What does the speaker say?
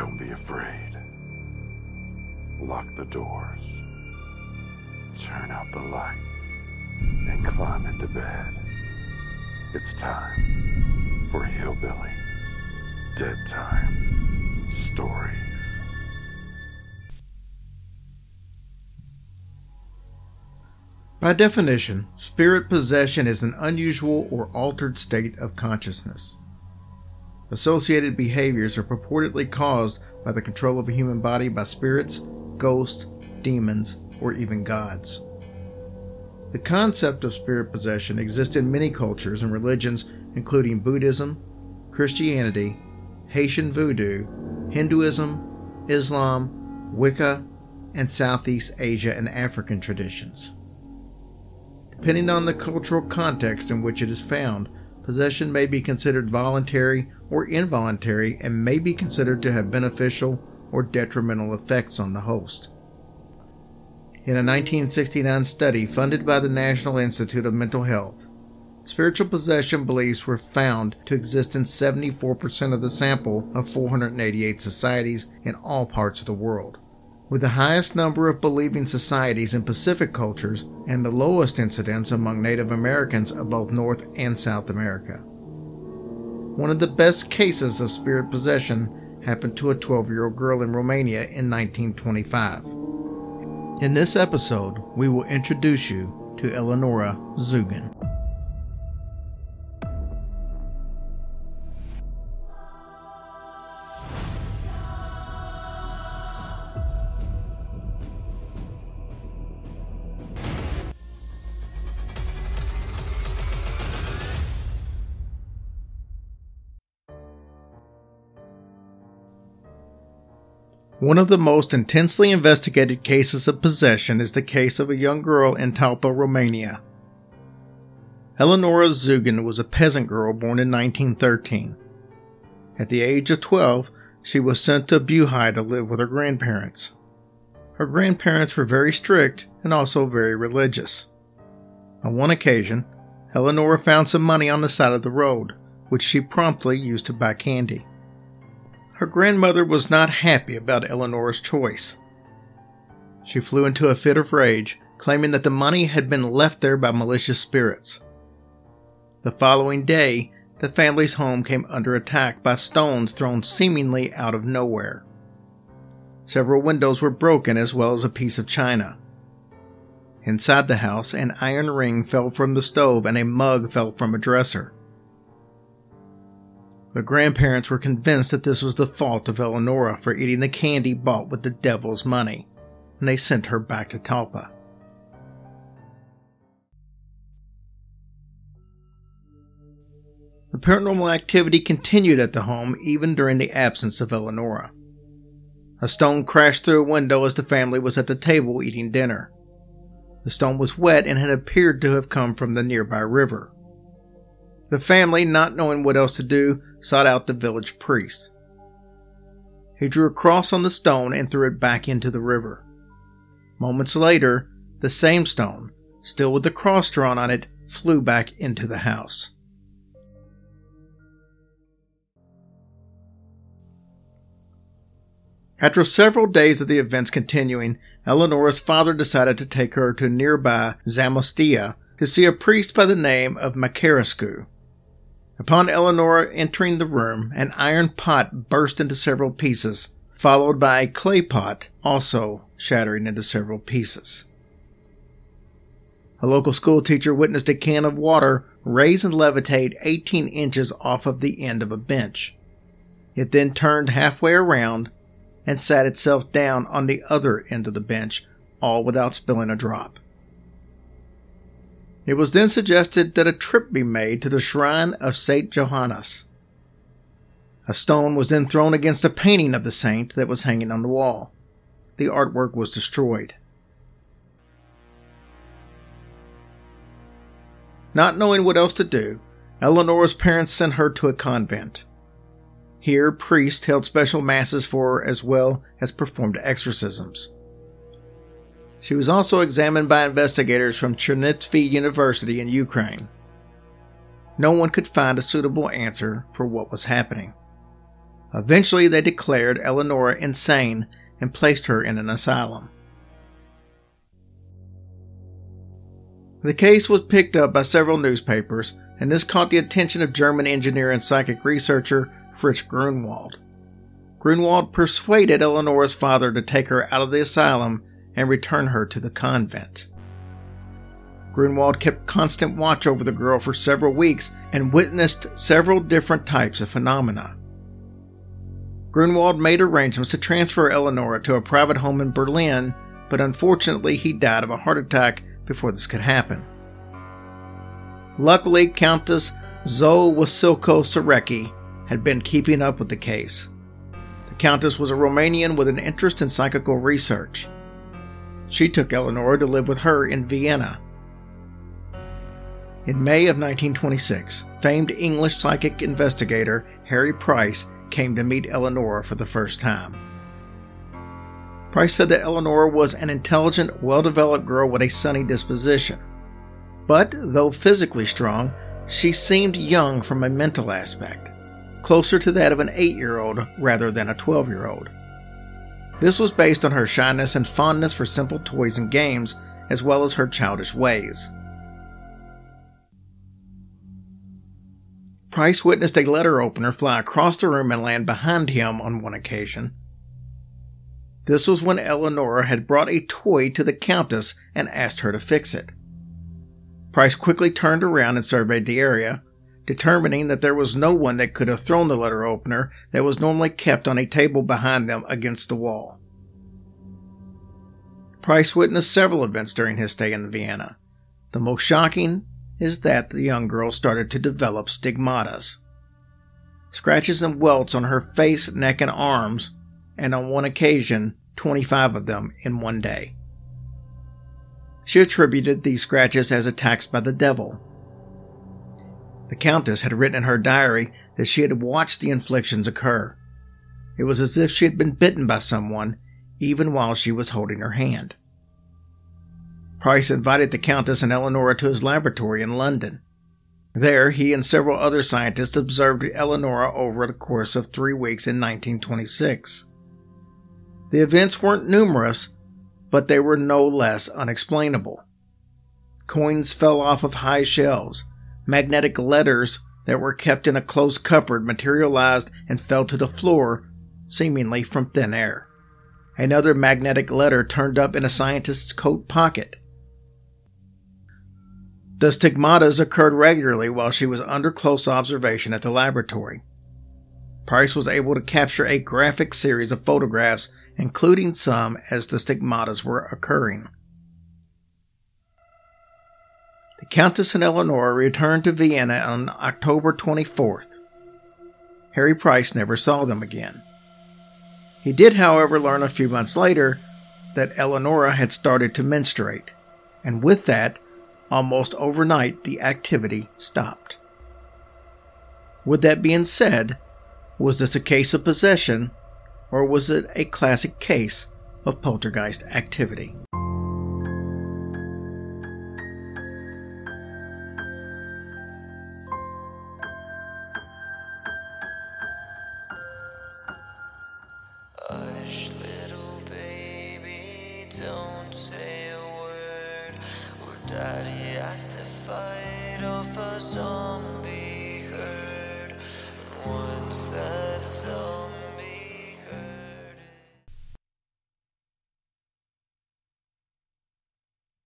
Don't be afraid. Lock the doors. Turn out the lights. And climb into bed. It's time for Hillbilly Dead Time Stories. By definition, spirit possession is an unusual or altered state of consciousness. Associated behaviors are purportedly caused by the control of a human body by spirits, ghosts, demons, or even gods. The concept of spirit possession exists in many cultures and religions, including Buddhism, Christianity, Haitian Voodoo, Hinduism, Islam, Wicca, and Southeast Asia and African traditions. Depending on the cultural context in which it is found, possession may be considered voluntary or involuntary and may be considered to have beneficial or detrimental effects on the host. In a 1969 study funded by the National Institute of Mental Health, spiritual possession beliefs were found to exist in 74% of the sample of 488 societies in all parts of the world, with the highest number of believing societies in Pacific cultures and the lowest incidence among Native Americans of both North and South America. One of the best cases of spirit possession happened to a 12 year old girl in Romania in 1925. In this episode, we will introduce you to Eleonora Zugun. One of the most intensely investigated cases of possession is the case of a young girl in Talpa, Romania. Eleonora Zugun was a peasant girl born in 1913. At the age of 12, she was sent to Buhai to live with her grandparents. Her grandparents were very strict and also very religious. On one occasion, Eleonora found some money on the side of the road, which she promptly used to buy candy. Her grandmother was not happy about Eleanor's choice. She flew into a fit of rage, claiming that the money had been left there by malicious spirits. The following day, the family's home came under attack by stones thrown seemingly out of nowhere. Several windows were broken as well as a piece of china. Inside the house, an iron ring fell from the stove and a mug fell from a dresser. The grandparents were convinced that this was the fault of Eleonora for eating the candy bought with the devil's money, and they sent her back to Talpa. The paranormal activity continued at the home even during the absence of Eleonora. A stone crashed through a window as the family was at the table eating dinner. The stone was wet and had appeared to have come from the nearby river. The family, not knowing what else to do, sought out the village priest. He drew a cross on the stone and threw it back into the river. Moments later, the same stone, still with the cross drawn on it, flew back into the house. After several days of the events continuing, Eleonora's father decided to take her to nearby Zamostia to see a priest by the name of Macarescu. Upon Eleonora entering the room, an iron pot burst into several pieces, followed by a clay pot also shattering into several pieces. A local school teacher witnessed a can of water raise and levitate 18 inches off of the end of a bench. It then turned halfway around and sat itself down on the other end of the bench, all without spilling a drop. It was then suggested that a trip be made to the shrine of St. Johannes. A stone was then thrown against a painting of the saint that was hanging on the wall. The artwork was destroyed. Not knowing what else to do, Eleonora's parents sent her to a convent. Here, priests held special masses for her as well as performed exorcisms. She was also examined by investigators from Chernivtsi University in Ukraine. No one could find a suitable answer for what was happening. Eventually, they declared Eleonora insane and placed her in an asylum. The case was picked up by several newspapers, and this caught the attention of German engineer and psychic researcher Fritz Grunwald. Grunwald persuaded Eleonora's father to take her out of the asylum and return her to the convent. Grunwald kept constant watch over the girl for several weeks and witnessed several different types of phenomena. Grunwald made arrangements to transfer Eleonora to a private home in Berlin, but unfortunately he died of a heart attack before this could happen. Luckily, Countess Zoe Wasilko Sareki had been keeping up with the case. The Countess was a Romanian with an interest in psychical research. She took Eleonora to live with her in Vienna. In May of 1926, famed English psychic investigator Harry Price came to meet Eleonora for the first time. Price said that Eleonora was an intelligent, well developed girl with a sunny disposition. But, though physically strong, she seemed young from a mental aspect, closer to that of an 8 year old rather than a 12 year old. This was based on her shyness and fondness for simple toys and games, as well as her childish ways. Price witnessed a letter opener fly across the room and land behind him on one occasion. This was when Eleonora had brought a toy to the Countess and asked her to fix it. Price quickly turned around and surveyed the area, determining that there was no one that could have thrown the letter opener that was normally kept on a table behind them against the wall. Price witnessed several events during his stay in Vienna. The most shocking is that the young girl started to develop stigmatas. Scratches and welts on her face, neck, and arms, and on one occasion, 25 of them in one day. She attributed these scratches as attacks by the devil. The Countess had written in her diary that she had watched the inflictions occur. It was as if she had been bitten by someone, even while she was holding her hand. Price invited the Countess and Eleonora to his laboratory in London. There, he and several other scientists observed Eleonora over the course of three weeks in 1926. The events weren't numerous, but they were no less unexplainable. Coins fell off of high shelves. Magnetic letters that were kept in a closed cupboard materialized and fell to the floor, seemingly from thin air. Another magnetic letter turned up in a scientist's coat pocket. The stigmatas occurred regularly while she was under close observation at the laboratory. Price was able to capture a graphic series of photographs, including some as the stigmatas were occurring. Countess and Eleanor returned to Vienna on October 24th. Harry Price never saw them again. He did, however, learn a few months later that Eleonora had started to menstruate, and with that, almost overnight, the activity stopped. With that being said, was this a case of possession, or was it a classic case of poltergeist activity? Daddy has to fight off a zombie herd. And once that zombie